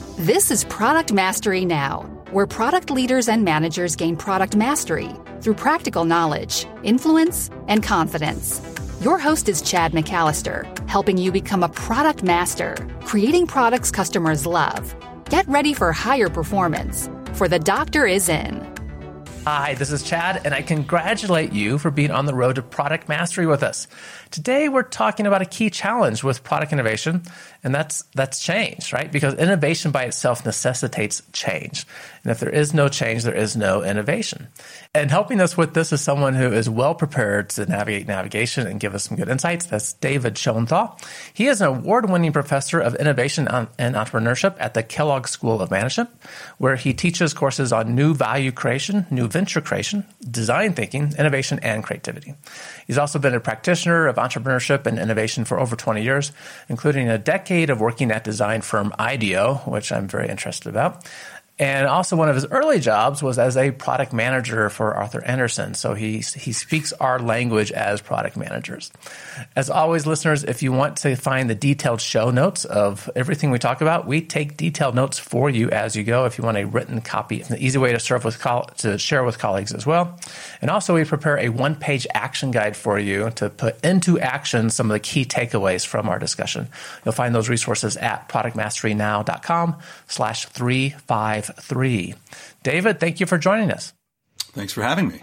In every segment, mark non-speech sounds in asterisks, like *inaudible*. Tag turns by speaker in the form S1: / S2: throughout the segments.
S1: This is Product Mastery Now, where product leaders and managers gain product mastery through practical knowledge, influence, and confidence. Your host is Chad McAllister, helping you become a product master, creating products customers love. Get ready for higher performance, for the doctor is in.
S2: Hi, this is Chad, and I congratulate you for being on the road to product mastery with us. Today, we're talking about a key challenge with product innovation, and that's that's change, right? Because innovation by itself necessitates change, and if there is no change, there is no innovation. And helping us with this is someone who is well prepared to navigate navigation and give us some good insights. That's David Schonthal. He is an award-winning professor of innovation and entrepreneurship at the Kellogg School of Management, where he teaches courses on new value creation, new venture creation, design thinking, innovation, and creativity. He's also been a practitioner of entrepreneurship and innovation for over 20 years, including a decade of working at design firm IDEO, which I'm very interested about. And also, one of his early jobs was as a product manager for Arthur Andersen. So he, he speaks our language as product managers. As always, listeners, if you want to find the detailed show notes of everything we talk about, we take detailed notes for you as you go. If you want a written copy, it's an easy way to serve with to share with colleagues as well. And also, we prepare a one page action guide for you to put into action some of the key takeaways from our discussion. You'll find those resources at productmasterynow.com slash three five three. David, thank you for joining us.
S3: Thanks for having me.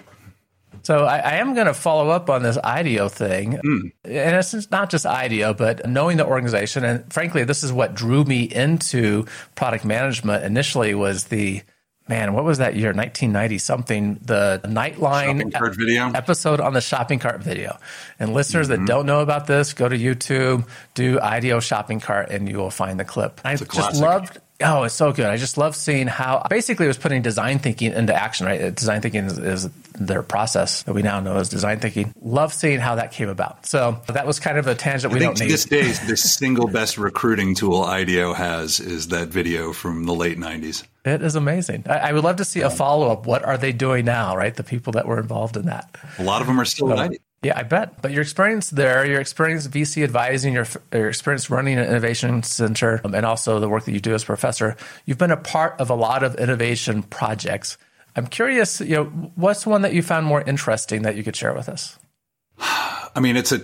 S2: So I, I am going to follow up on this IDEO thing, mm. and it's not just IDEO, but knowing the organization. And frankly, this is what drew me into product management. Initially, was the man, what was that year? 1990 something. The Nightline episode on the shopping cart video. And listeners mm-hmm. that don't know about this, go to YouTube, do IDEO shopping cart, and you will find the clip. I just loved Oh, it's so good. I just love seeing how basically it was putting design thinking into action, right? Uh, design thinking is, is, their process that we now know as design thinking. Love seeing how that came about. So that was kind of a tangent we
S3: I
S2: don't
S3: think
S2: need.
S3: This day, the single best recruiting tool IDEO has is that video from the late 90s.
S2: It is amazing. I, I would love to see a follow up. What are they doing now, right? The people that were involved in that.
S3: A lot of them are still so, at IDEO.
S2: Yeah, I bet. But your experience there, your experience VC advising, your, your experience running an innovation center, um, and also the work that you do as professor, you've been a part of a lot of innovation projects. I'm curious, you know, what's one that you found more interesting that you could share with us?
S3: I mean, it's a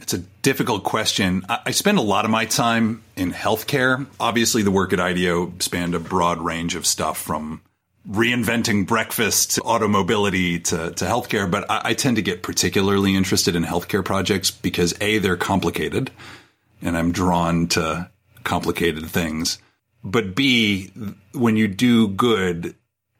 S3: it's a difficult question. I spend a lot of my time in healthcare. Obviously, the work at IDEO spanned a broad range of stuff from reinventing breakfast to automobility to, to healthcare, but I, I, tend to get particularly interested in healthcare projects because A, they're complicated and I'm drawn to complicated things. But B, when you do good,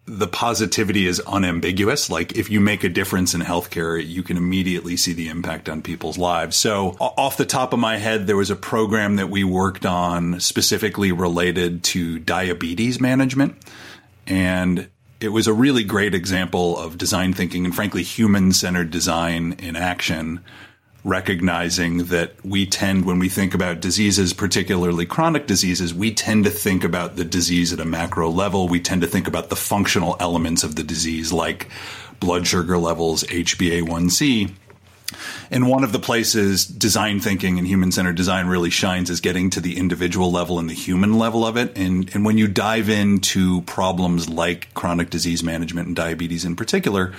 S3: the positivity is unambiguous. Like if you make a difference in healthcare, you can immediately see the impact on people's lives. So off the top of my head, there was a program that we worked on specifically related to diabetes management. And it was a really great example of design thinking and frankly human centered design in action recognizing that we tend when we think about diseases particularly chronic diseases we tend to think about the disease at a macro level. We tend to think about the functional elements of the disease like blood sugar levels hba1c and one of the places design thinking and human centered design really shines is getting to the individual level and the human level of it. And, and when you dive into problems like chronic disease management and diabetes in particular,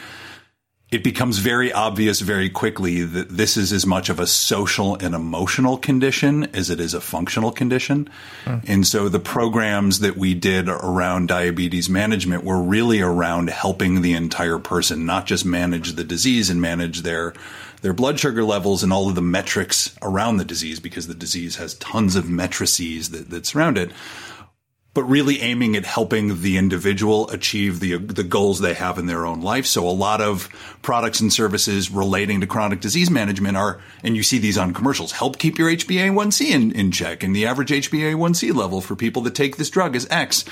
S3: it becomes very obvious very quickly that this is as much of a social and emotional condition as it is a functional condition. Mm. And so the programs that we did around diabetes management were really around helping the entire person, not just manage the disease and manage their their blood sugar levels and all of the metrics around the disease because the disease has tons of matrices that, that surround it but really aiming at helping the individual achieve the the goals they have in their own life. So a lot of products and services relating to chronic disease management are, and you see these on commercials, help keep your HbA1c in, in check. And the average HbA1c level for people that take this drug is X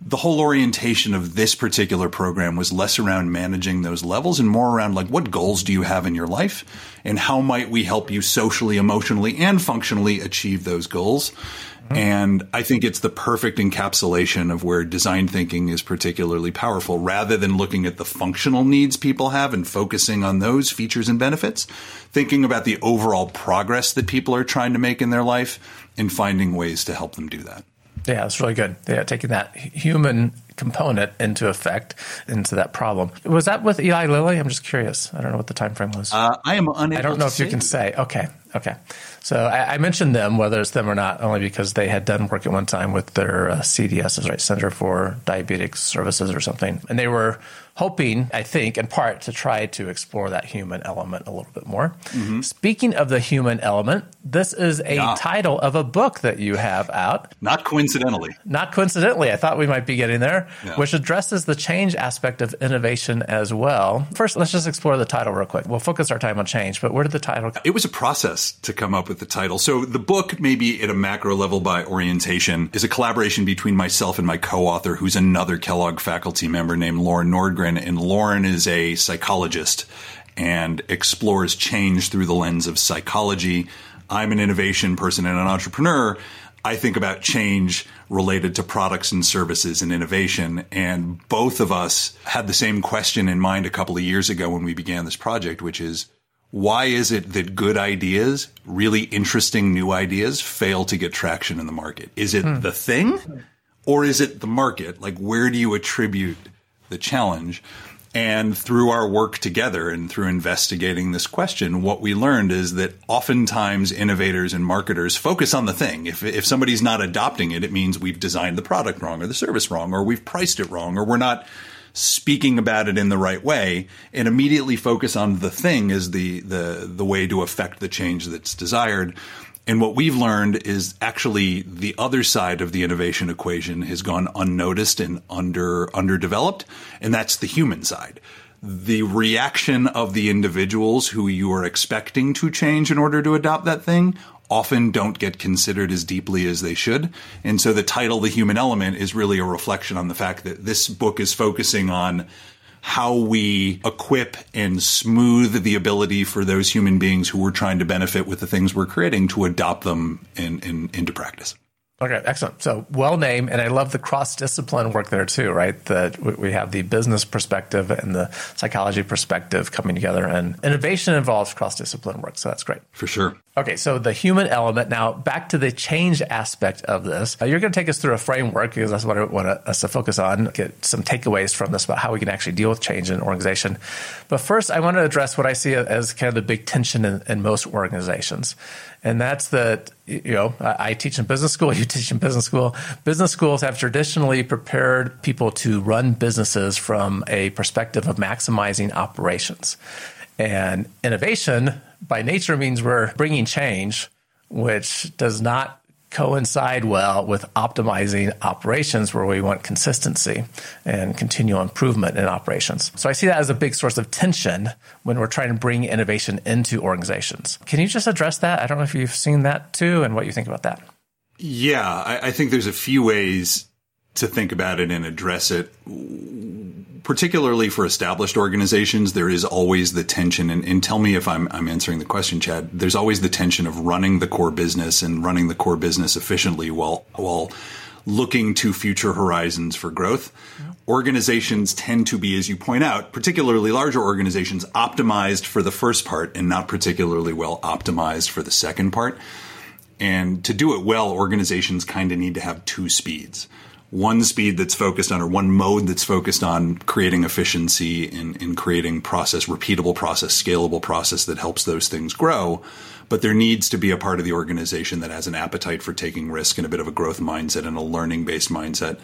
S3: the whole orientation of this particular program was less around managing those levels and more around like what goals do you have in your life and how might we help you socially, emotionally, and functionally achieve those goals. Mm-hmm. And I think it's the perfect encapsulation of where design thinking is particularly powerful rather than looking at the functional needs people have and focusing on those features and benefits, thinking about the overall progress that people are trying to make in their life and finding ways to help them do that.
S2: Yeah, it's really good. Yeah, taking that human component into effect into that problem. Was that with Eli Lilly? I'm just curious. I don't know what the time frame was.
S3: Uh, I am unable.
S2: I don't know if you can say. Okay, okay. So I, I, mentioned them, whether it's them or not, only because they had done work at one time with their uh, CDSs, right, Center for Diabetic Services or something, and they were hoping, I think, in part to try to explore that human element a little bit more. Mm-hmm. Speaking of the human element, this is a yeah. title of a book that you have out.
S3: Not coincidentally.
S2: Not coincidentally. I thought we might be getting there, yeah. which addresses the change aspect of innovation as well. First, let's just explore the title real quick. We'll focus our time on change, but where did the title come?
S3: It was a process to come up with the title. So the book, maybe at a macro level by orientation, is a collaboration between myself and my co-author, who's another Kellogg faculty member named Loran Nordgren and Loran is a psychologist and explores change through the lens of psychology. I'm an innovation person and an entrepreneur. I think about change related to products and services and innovation. And both of us had the same question in mind a couple of years ago when we began this project, which is why is it that good ideas, really interesting new ideas, fail to get traction in the market? Is it hmm. the thing or is it the market? Like, where do you attribute the challenge. And through our work together and through investigating this question, what we learned is that oftentimes innovators and marketers focus on the thing. If, if somebody's not adopting it, it means we've designed the product wrong or the service wrong or we've priced it wrong or we're not speaking about it in the right way and immediately focus on the thing as the, the, the way to affect the change that's desired. And what we've learned is actually the other side of the innovation equation has gone unnoticed and under underdeveloped, and that's the human side. The reaction of the individuals who you are expecting to change in order to adopt that thing often don't get considered as deeply as they should. And so the title, The Human Element, is really a reflection on the fact that this book is focusing on how we equip and smooth the ability for those human beings who we're trying to benefit with the things we're creating to adopt them in, in, into practice.
S2: Okay, excellent. So well named, and I love the cross discipline work there too, right? That we have the business perspective and the psychology perspective coming together, and innovation involves cross discipline work. So that's great.
S3: For sure.
S2: Okay, so the human element. Now back to the change aspect of this. Uh, you're going to take us through a framework because that's what I want us to focus on, get some takeaways from this about how we can actually deal with change in an organization. But first, I want to address what I see as kind of the big tension in, in most organizations and that's that you know I teach in business school, *laughs* you teach in business school. Business schools have traditionally prepared people to run businesses from a perspective of maximizing operations, and innovation by nature means we're bringing change, which does not coincide well with optimizing operations where we want consistency and continual improvement in operations. So I see that as a big source of tension when we're trying to bring innovation into organizations. Can you just address that? I don't know if you've seen that too and what you think about that.
S3: Yeah, I, I think there's a few ways to think about it and address it. Particularly for established organizations, there is always the tension, and, and, tell me if I'm, I'm answering the question, Chad. There's always the tension of running the core business and running the core business efficiently while while looking to future horizons for growth. Organizations tend to be, as you point out, particularly larger organizations, optimized for the first part and not particularly well optimized for the second part. And to do it well, organizations kind of need to have two speeds one speed that's focused on or one mode that's focused on creating efficiency in, in creating process, repeatable process, scalable process that helps those things grow. But there needs to be a part of the organization that has an appetite for taking risk and a bit of a growth mindset and a learning based mindset.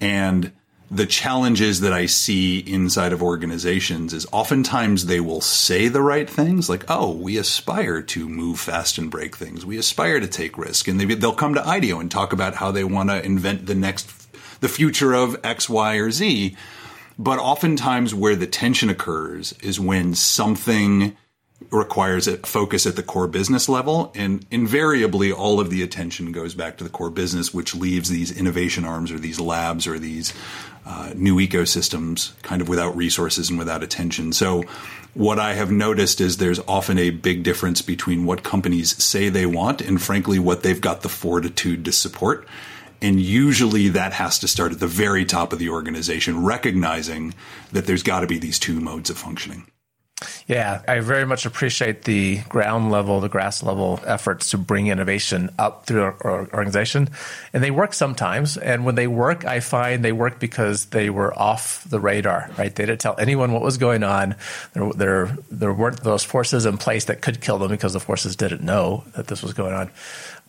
S3: And the challenges that I see inside of organizations is oftentimes they will say the right things, like, "Oh, we aspire to move fast and break things. We aspire to take risk," and they, they'll come to IDEO and talk about how they want to invent the next, the future of X, Y, or Z. But oftentimes, where the tension occurs is when something requires a focus at the core business level. And invariably, all of the attention goes back to the core business, which leaves these innovation arms or these labs or these uh, new ecosystems kind of without resources and without attention. So, what I have noticed is there's often a big difference between what companies say they want and, frankly, what they've got the fortitude to support. And usually that has to start at the very top of the organization, recognizing that there's got to be these two modes of functioning.
S2: Yeah, I very much appreciate the ground level, the grass level efforts to bring innovation up through our organization. And they work sometimes. And when they work, I find they work because they were off the radar, right? They didn't tell anyone what was going on. There, there, there weren't those forces in place that could kill them because the forces didn't know that this was going on.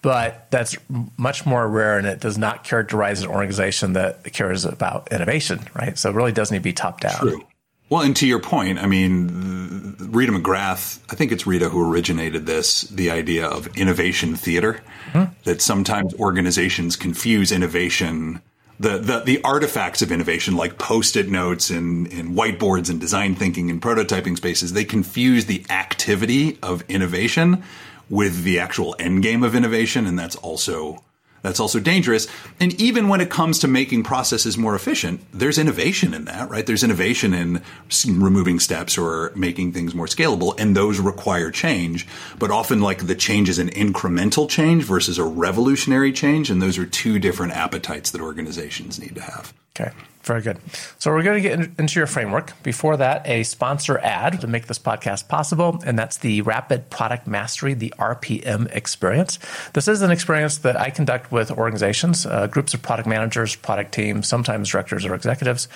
S2: But that's much more rare, and it does not characterize an organization that cares about innovation, right? So it really does need to be top down.
S3: True. Well, and to your point, I mean, Rita McGrath, I think it's Rita who originated this, the idea of innovation theater, mm-hmm. that sometimes organizations confuse innovation, the, the, the artifacts of innovation, like post-it notes and, and whiteboards and design thinking and prototyping spaces, they confuse the activity of innovation with the actual end game of innovation. And that's also that's also dangerous. And even when it comes to making processes more efficient, there's innovation in that, right? There's innovation in removing steps or making things more scalable, and those require change. But often, like the change is an incremental change versus a revolutionary change, and those are two different appetites that organizations need to have.
S2: Okay. Very good. So we're going to get into your framework. Before that, a sponsor ad to make this podcast possible, and that's the Rapid Product Mastery, the RPM experience. This is an experience that I conduct with organizations, uh, groups of product managers, product teams, sometimes directors or executives,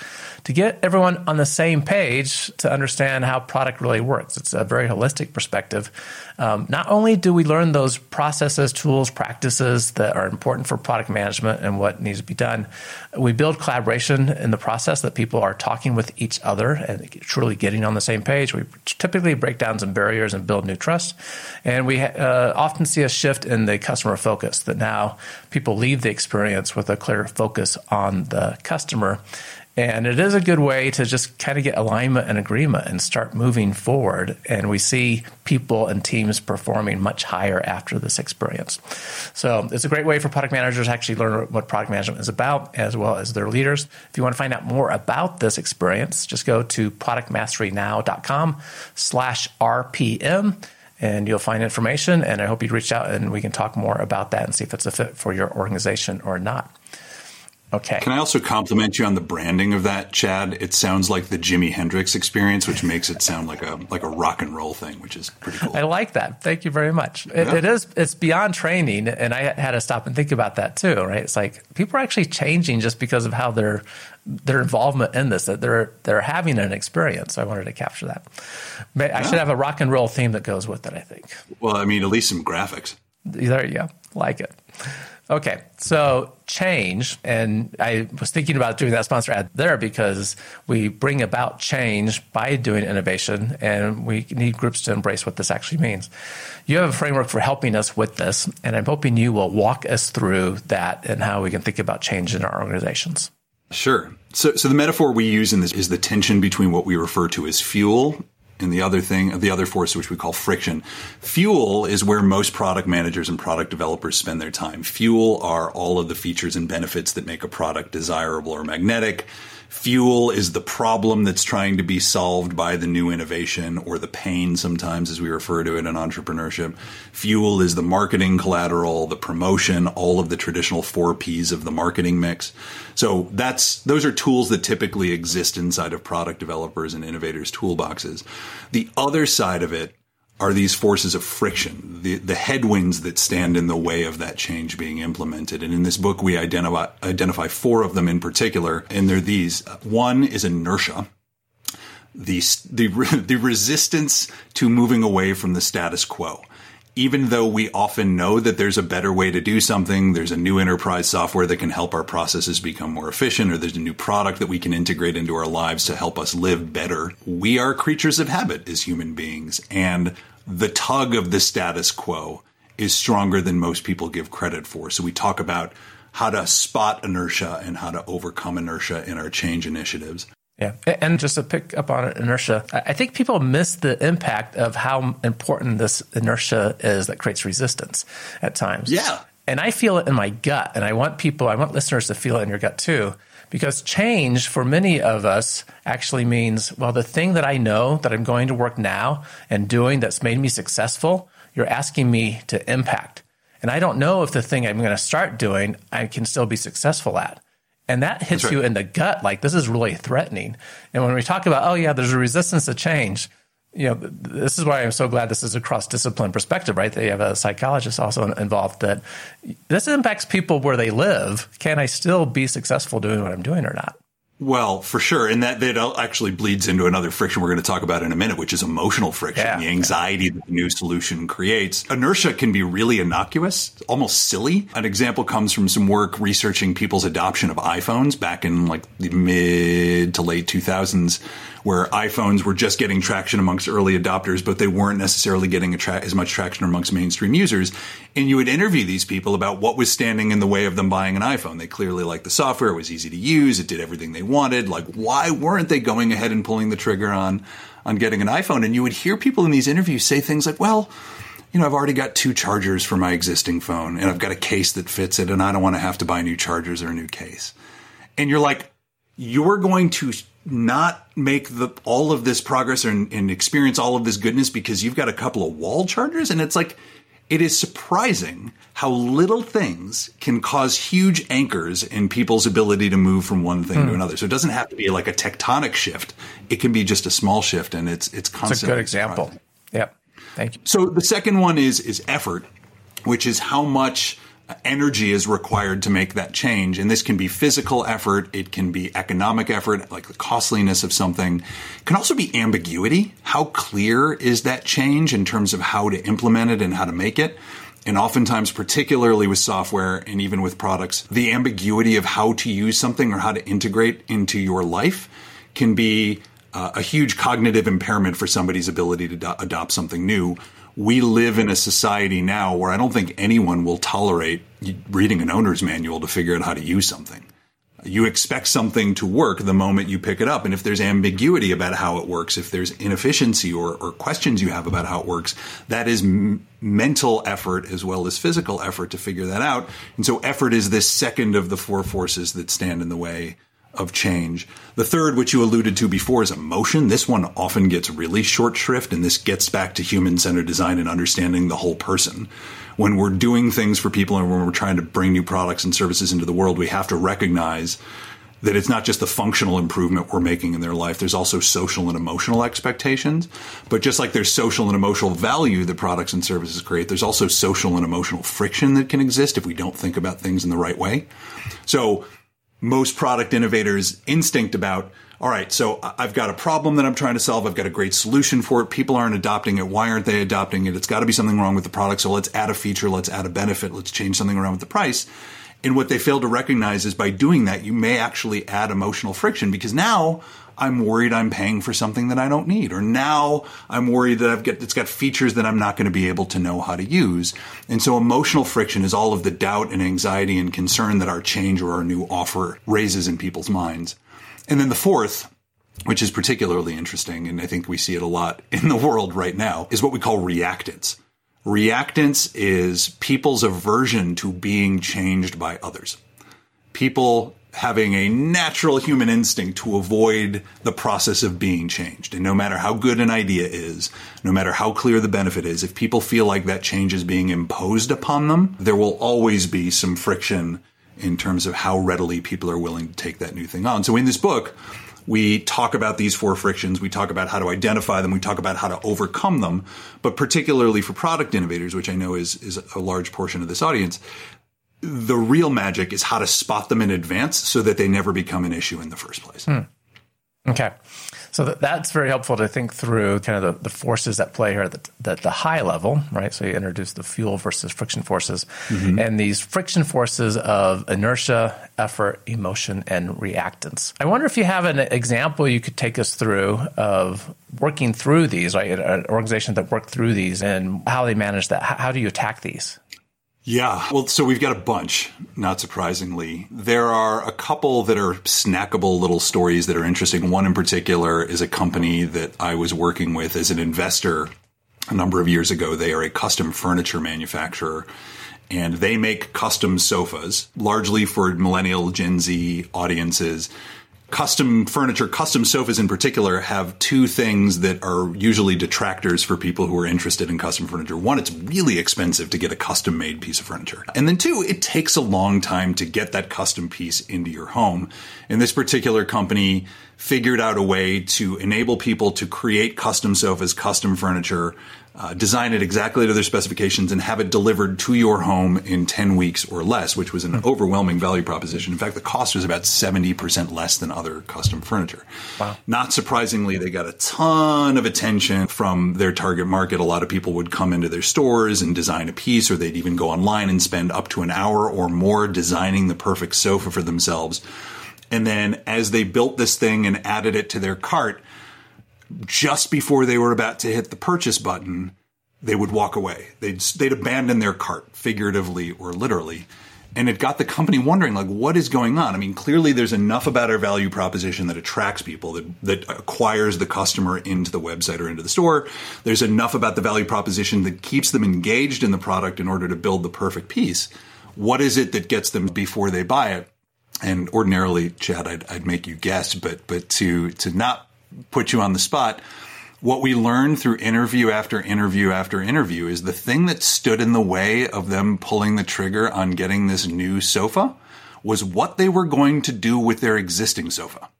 S2: to get everyone on the same page to understand how product really works. It's a very holistic perspective. Um, not only do we learn those processes, tools, practices that are important for product management and what needs to be done, we build collaboration in the process that people are talking with each other and truly getting on the same page. We typically break down some barriers and build new trust. And we uh, often see a shift in the customer focus that now people leave the experience with a clear focus on the customer and it is a good way to just kind of get alignment and agreement and start moving forward. And we see people and teams performing much higher after this experience. So it's a great way for product managers to actually learn what product management is about as well as their leaders. If you want to find out more about this experience, just go to productmasterynow.com slash RPM and you'll find information. And I hope you reach out and we can talk more about that and see if it's a fit for your organization or not. Okay.
S3: Can I also compliment you on the branding of that, Chad? It sounds like the Jimi Hendrix experience, which makes it sound like a like a rock and roll thing, which is pretty cool.
S2: I like that. Thank you very much. It, yeah. it is. It's beyond training, and I had to stop and think about that too. Right? It's like people are actually changing just because of how their their involvement in this. That they're they're having an experience. So I wanted to capture that. I yeah. should have a rock and roll theme that goes with it. I think.
S3: Well, I mean, at least some graphics.
S2: There you go. Like it. Okay, so change, and I was thinking about doing that sponsor ad there because we bring about change by doing innovation, and we need groups to embrace what this actually means. You have a framework for helping us with this, and I'm hoping you will walk us through that and how we can think about change in our organizations.
S3: Sure. So, so the metaphor we use in this is the tension between what we refer to as fuel and the other thing, the other force, which we call friction. Fuel is where most product managers and product developers spend their time. Fuel are all of the features and benefits that make a product desirable or magnetic. Fuel is the problem that's trying to be solved by the new innovation or the pain sometimes as we refer to it in entrepreneurship. Fuel is the marketing collateral, the promotion, all of the traditional four P's of the marketing mix. So that's, those are tools that typically exist inside of product developers and innovators toolboxes. The other side of it are these forces of friction, the, the headwinds that stand in the way of that change being implemented. And in this book, we identify, identify four of them in particular, and they're these. One is inertia. The, the, *laughs* the resistance to moving away from the status quo. Even though we often know that there's a better way to do something, there's a new enterprise software that can help our processes become more efficient, or there's a new product that we can integrate into our lives to help us live better. We are creatures of habit as human beings, and the tug of the status quo is stronger than most people give credit for. So we talk about how to spot inertia and how to overcome inertia in our change initiatives.
S2: Yeah. And just to pick up on inertia, I think people miss the impact of how important this inertia is that creates resistance at times.
S3: Yeah.
S2: And I feel it in my gut. And I want people, I want listeners to feel it in your gut too. Because change for many of us actually means, well, the thing that I know that I'm going to work now and doing that's made me successful, you're asking me to impact. And I don't know if the thing I'm going to start doing, I can still be successful at. And that hits right. you in the gut like this is really threatening. And when we talk about, oh, yeah, there's a resistance to change, you know, this is why I'm so glad this is a cross discipline perspective, right? They have a psychologist also involved that this impacts people where they live. Can I still be successful doing what I'm doing or not?
S3: Well, for sure. And that, that actually bleeds into another friction we're going to talk about in a minute, which is emotional friction, yeah. the anxiety that the new solution creates. Inertia can be really innocuous, almost silly. An example comes from some work researching people's adoption of iPhones back in like the mid to late 2000s where iPhones were just getting traction amongst early adopters, but they weren't necessarily getting as much traction amongst mainstream users. And you would interview these people about what was standing in the way of them buying an iPhone. They clearly liked the software. It was easy to use. It did everything they wanted. Like, why weren't they going ahead and pulling the trigger on, on getting an iPhone? And you would hear people in these interviews say things like, well, you know, I've already got two chargers for my existing phone and I've got a case that fits it and I don't want to have to buy new chargers or a new case. And you're like, you're going to not make the all of this progress and, and, experience all of this goodness because you've got a couple of wall chargers? And it's like it is surprising how little things can cause huge anchors in people's ability to move from one thing to hmm. another. So it doesn't have to be like a tectonic shift. It can be just a small shift and it's it's constant
S2: That's a good example. surprising. yep. Thank you.
S3: So the second one is is effort which is how much energy is required to make that change. And this can be physical effort, it can be economic effort, like the costliness of something. It can also be ambiguity. How clear is that change in terms of how to implement it and how to make it? And oftentimes, particularly with software and even with products, the ambiguity of how to use something or how to integrate into your life can be uh, a huge cognitive impairment for somebody's ability to do- adopt something new we live in a society now where I don't think anyone will tolerate reading an owner's manual to figure out how to use something. You expect something to work the moment you pick it up. And if there's ambiguity about how it works, if there's inefficiency or, or questions you have about how it works, that is m- mental effort as well as physical effort to figure that out. And so effort is this second of the four forces that stand in the way of change. The third, which you alluded to before, is emotion. This one often gets really short shrift, and this gets back to human centered design and understanding the whole person. When we're doing things for people and when we're trying to bring new products and services into the world, we have to recognize that it's not just the functional improvement we're making in their life. There's also social and emotional expectations. But just like there's social and emotional value that products and services create, there's also social and emotional friction that can exist if we don't think about things in the right way. So most product innovators instinct about all right so i've got a problem that i'm trying to solve. I've got a great solution for it. People aren't adopting it. Why aren't they adopting it? It's got to be something wrong with the product so let's add a feature let's add a benefit let's change something around with the price. And what they fail to recognize is by doing that you may actually add emotional friction because now I'm worried I'm paying for something that I don't need, or now I'm worried that I've got it's got features that I'm not going to be able to know how to use. And so emotional friction is all of the doubt and anxiety and concern that our change or our new offer raises in people's minds. And then the fourth, which is particularly interesting, and I think we see it a lot *laughs* in the world right now, is what we call reactance. Reactance is people's aversion to being changed by others. People having a natural human instinct to avoid the process of being changed. And no matter how good an idea is, no matter how clear the benefit is, if people feel like that change is being imposed upon them, there will always be some friction in terms of how readily people are willing to take that new thing on. So in this book, we talk about these four frictions. We talk about how to identify them. We talk about how to overcome them. But particularly for product innovators, which I know is, is a large portion of this audience, the real magic is how to spot them in advance so that they never become an issue in the first place. Hmm.
S2: Okay. So that's very helpful to think through kind of the, the forces that play here at the, the, the, high level, right? So you introduce the fuel versus friction forces mm-hmm. and these friction forces of inertia, effort, emotion, and reactance. I wonder if you have an example you could take us through of working through these, right? An organization that worked through these and how they manage that. How, how do you attack these?
S3: Yeah. Well, so we've got a bunch, not surprisingly. There are a couple that are snackable little stories that are interesting. One in particular is a company that I was working with as an investor a number of years ago. They are a custom furniture manufacturer and they make custom sofas largely for millennial Gen Z audiences custom furniture, custom sofas in particular, have two things that are usually detractors for people who are interested in custom furniture. One, it's really expensive to get a custom made piece of furniture. And then two, it takes a long time to get that custom piece into your home. And this particular company figured out a way to enable people to create custom sofas, custom furniture uh, design it exactly to their specifications and have it delivered to your home in 10 weeks or less, which was an mm-hmm. overwhelming value proposition. In fact, the cost was about 70% less than other custom furniture. Wow. Not surprisingly, they got a ton of attention from their target market. A lot of people would come into their stores and design a piece, or they'd even go online and spend up to an hour or more designing the perfect sofa for themselves. And then as they built this thing and added it to their cart, just before they were about to hit the purchase button, they would walk away. They'd they'd abandon their cart, figuratively or literally. And it got the company wondering, like, what is going on? I mean, clearly there's enough about our value proposition that attracts people, that, that acquires the customer into the website or into the store. There's enough about the value proposition that keeps them engaged in the product in order to build the perfect piece. What is it that gets them before they buy it? And ordinarily, Chad, I'd, I'd make you guess, but but to to not put you on the spot. What we learned through interview after interview after interview is the thing that stood in the way of them pulling the trigger on getting this new sofa was what they were going to do with their existing sofa.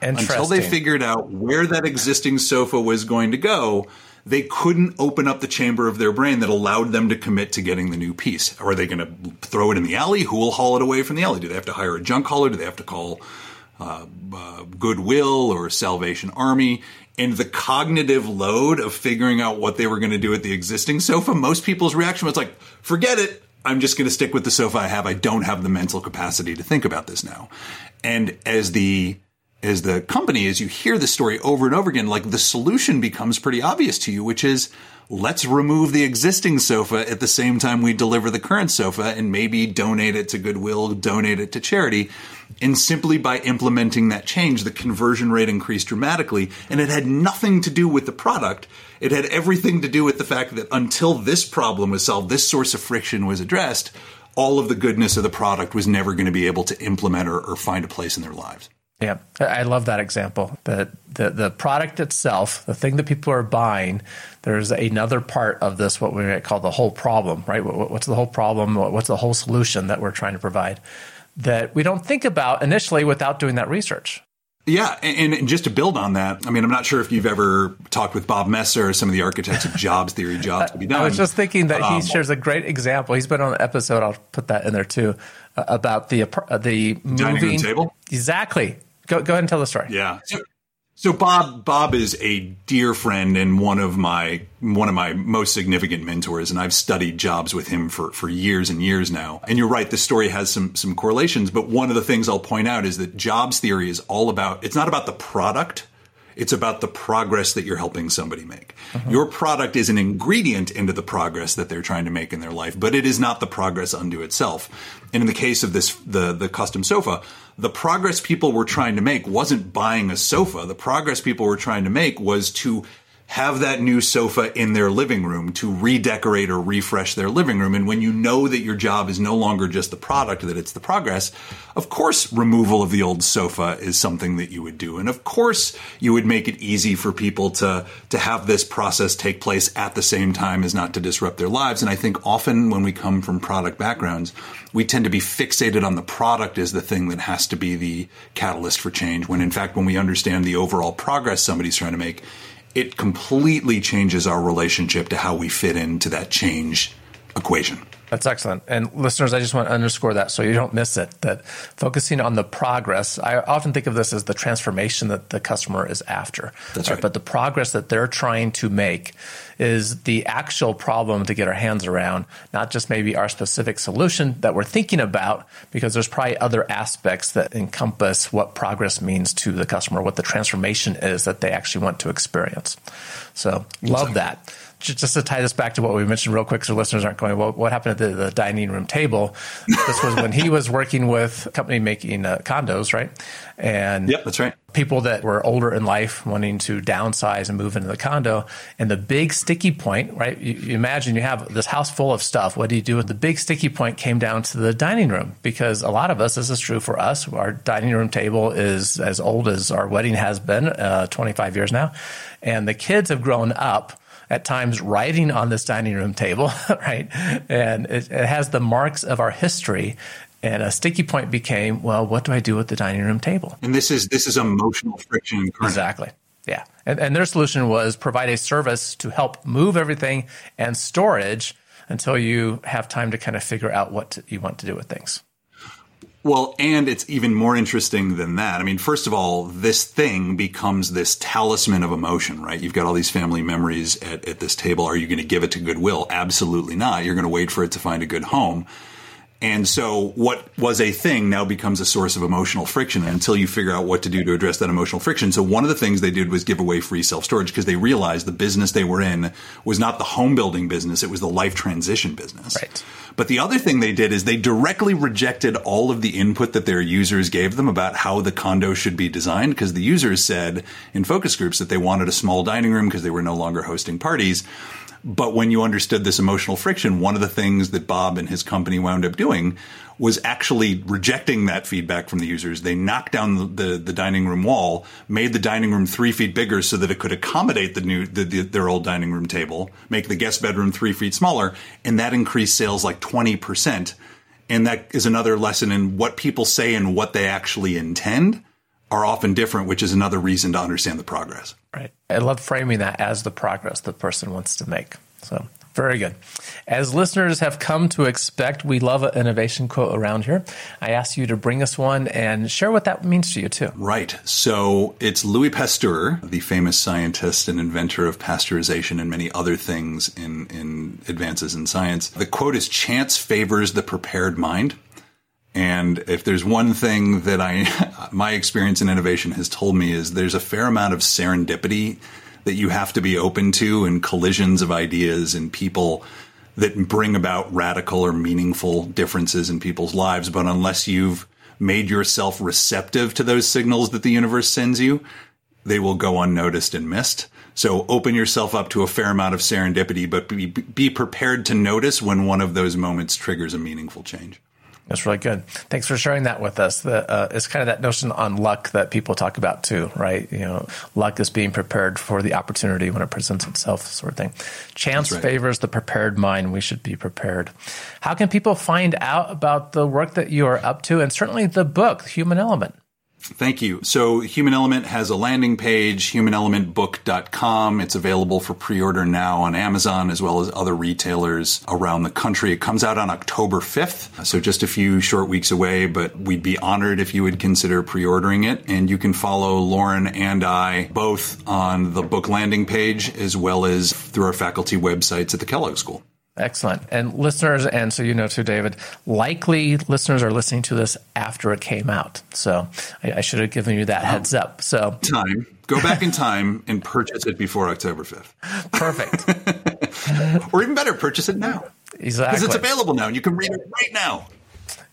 S3: Until they figured out where that existing sofa was going to go, they couldn't open up the chamber of their brain that allowed them to commit to getting the new piece. Are they going to throw it in the alley? Who will haul it away from the alley? Do they have to hire a junk hauler? Do they have to call uh, uh, Goodwill or Salvation Army, and the cognitive load of figuring out what they were going to do with the existing sofa, most people's reaction was like, forget it. I'm just going to stick with the sofa I have. I don't have the mental capacity to think about this now. And as the as the company, as you hear the story over and over again, like the solution becomes pretty obvious to you, which is let's remove the existing sofa at the same time we deliver the current sofa and maybe donate it to Goodwill, donate it to charity. And simply by implementing that change, the conversion rate increased dramatically. And it had nothing to do with the product. It had everything to do with the fact that until this problem was solved, this source of friction was addressed, all of the goodness of the product was never going to be able to implement or, or find a place in their lives.
S2: Yeah, I love that example. That the the product itself, the thing that people are buying, there's another part of this what we might call the whole problem, right? What's the whole problem? What's the whole solution that we're trying to provide? That we don't think about initially without doing that research.
S3: Yeah, and, just to build on that, I mean, I'm not sure if you've ever talked with Bob Moesta or some of the architects of jobs theory, *laughs* jobs to be done.
S2: I was just thinking that um, he shares a great example. He's been on the episode. I'll put that in there too about the uh, the moving
S3: table.
S2: Exactly Go, go ahead and tell the story.
S3: Yeah. So, so Bob Bob is a dear friend and one of my one of my most significant mentors, and I've studied jobs with him for, for years and years now. And you're right, the story has some some correlations, but one of the things I'll point out is that jobs theory is all about it's not about the product it's about the progress that you're helping somebody make. Uh-huh. Your product is an ingredient into the progress that they're trying to make in their life, but it is not the progress unto itself. And in the case of this, the, the custom sofa, the progress people were trying to make wasn't buying a sofa. The progress people were trying to make was to have that new sofa in their living room to redecorate or refresh their living room. And when you know that your job is no longer just the product, that it's the progress, of course, removal of the old sofa is something that you would do. And of course, you would make it easy for people to, to have this process take place at the same time as not to disrupt their lives. And I think often when we come from product backgrounds, we tend to be fixated on the product as the thing that has to be the catalyst for change. When in fact, when we understand the overall progress somebody's trying to make, it completely changes our relationship to how we fit into that change equation.
S2: That's excellent. And listeners, I just want to underscore that so you don't miss it that focusing on the progress, I often think of this as the transformation that the customer is after.
S3: That's right.
S2: But the progress that they're trying to make is the actual problem to get our hands around, not just maybe our specific solution that we're thinking about, because there's probably other aspects that encompass what progress means to the customer, what the transformation is that they actually want to experience. So, love exactly. that. Just to tie this back to what we mentioned real quick so listeners aren't going, well, what happened at the, the dining room table? this was when he was working with a company making uh, condos, right? And
S3: yep, that's right.
S2: People that were older in life wanting to downsize and move into the condo. And the big sticky point, right? You, you imagine you have this house full of stuff. What do you do? And the big sticky point came down to the dining room because a lot of us, this is true for us, our dining room table is as old as our wedding has been, uh, 25 years now. And the kids have grown up at times writing on this dining room table, *laughs* right? And it, it, has the marks of our history. And a sticky point became, well, what do I do with the dining room table?
S3: And this is this is emotional friction incarnate.
S2: Exactly. Yeah. And, and their solution was provide a service to help move everything and storage until you have time to kind of figure out what to, you want to do with things.
S3: Well, and it's even more interesting than that. I mean, first of all, this thing becomes this talisman of emotion, right? You've got all these family memories at, at this table. Are you going to give it to Goodwill? Absolutely not. You're going to wait for it to find a good home. And so what was a thing now becomes a source of emotional friction until you figure out what to do to address that emotional friction. So one of the things they did was give away free self storage because they realized the business they were in was not the home building business. It was the life transition business.
S2: Right.
S3: But the other thing they did is they directly rejected all of the input that their users gave them about how the condo should be designed because the users said in focus groups that they wanted a small dining room because they were no longer hosting parties. But when you understood this emotional friction, one of the things that Bob and his company wound up doing was actually rejecting that feedback from the users. They knocked down the, the, the dining room wall, made the dining room three feet bigger so that it could accommodate the new the, the, their old dining room table, make the guest bedroom three feet smaller, and that increased sales like twenty percent. And that is another lesson in what people say and what they actually intend are often different, which is another reason to understand the progress.
S2: Right. I love framing that as the progress the person wants to make. So very good. As listeners have come to expect, we love an innovation quote around here. I asked you to bring us one and share what that means to you, too.
S3: Right. So it's Louis Pasteur, the famous scientist and inventor of pasteurization and many other things in, in advances in science. The quote is Chance favors the prepared mind. And if there's one thing that I, *laughs* my experience in innovation has told me is there's a fair amount of serendipity that you have to be open to and collisions of ideas and people that bring about radical or meaningful differences in people's lives. But unless you've made yourself receptive to those signals that the universe sends you, they will go unnoticed and missed. So open yourself up to a fair amount of serendipity, but be, be prepared to notice when one of those moments triggers a meaningful change.
S2: That's really good. Thanks for sharing that with us. The, uh, it's kind of that notion on luck that people talk about too, right? You know, luck is being prepared for the opportunity when it presents itself, sort of thing. Chance right. favors the prepared mind. We should be prepared. How can people find out about the work that you are up to, and certainly the book, Human Element?
S3: Thank you. So Human Element has a landing page, humanelementbook.com. It's available for pre-order now on Amazon as well as other retailers around the country. It comes out on October 5th, so just a few short weeks away, but we'd be honored if you would consider pre-ordering it. And you can follow Loran and I both on the book landing page as well as through our faculty websites at the Kellogg School.
S2: Excellent. And listeners, and so you know too, David, likely listeners are listening to this after it came out. So I, I should have given you that heads up. So
S3: time. Go back in time and purchase it before October 5th.
S2: Perfect. *laughs*
S3: or even better, purchase it now.
S2: Exactly.
S3: Because it's available now and you can read it right now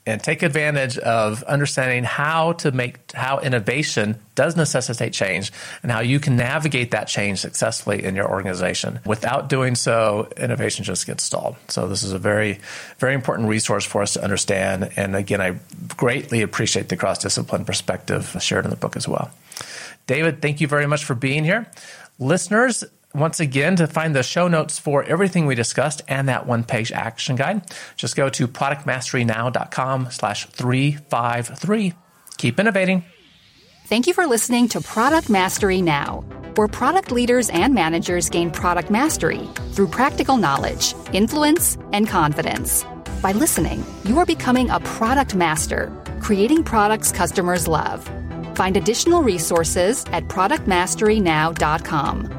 S2: and take advantage of understanding how to make how innovation does necessitate change and how you can navigate that change successfully in your organization. Without doing so, innovation just gets stalled. So this is a very, very important resource for us to understand. And again, I greatly appreciate the cross-discipline perspective shared in the book as well. David, thank you very much for being here. Listeners, once again, to find the show notes for everything we discussed and that one-page action guide, just go to productmasterynow.com slash 353. Keep innovating.
S1: Thank you for listening to Product Mastery Now, where product leaders and managers gain product mastery through practical knowledge, influence, and confidence. By listening, you are becoming a product master, creating products customers love. Find additional resources at productmasterynow.com.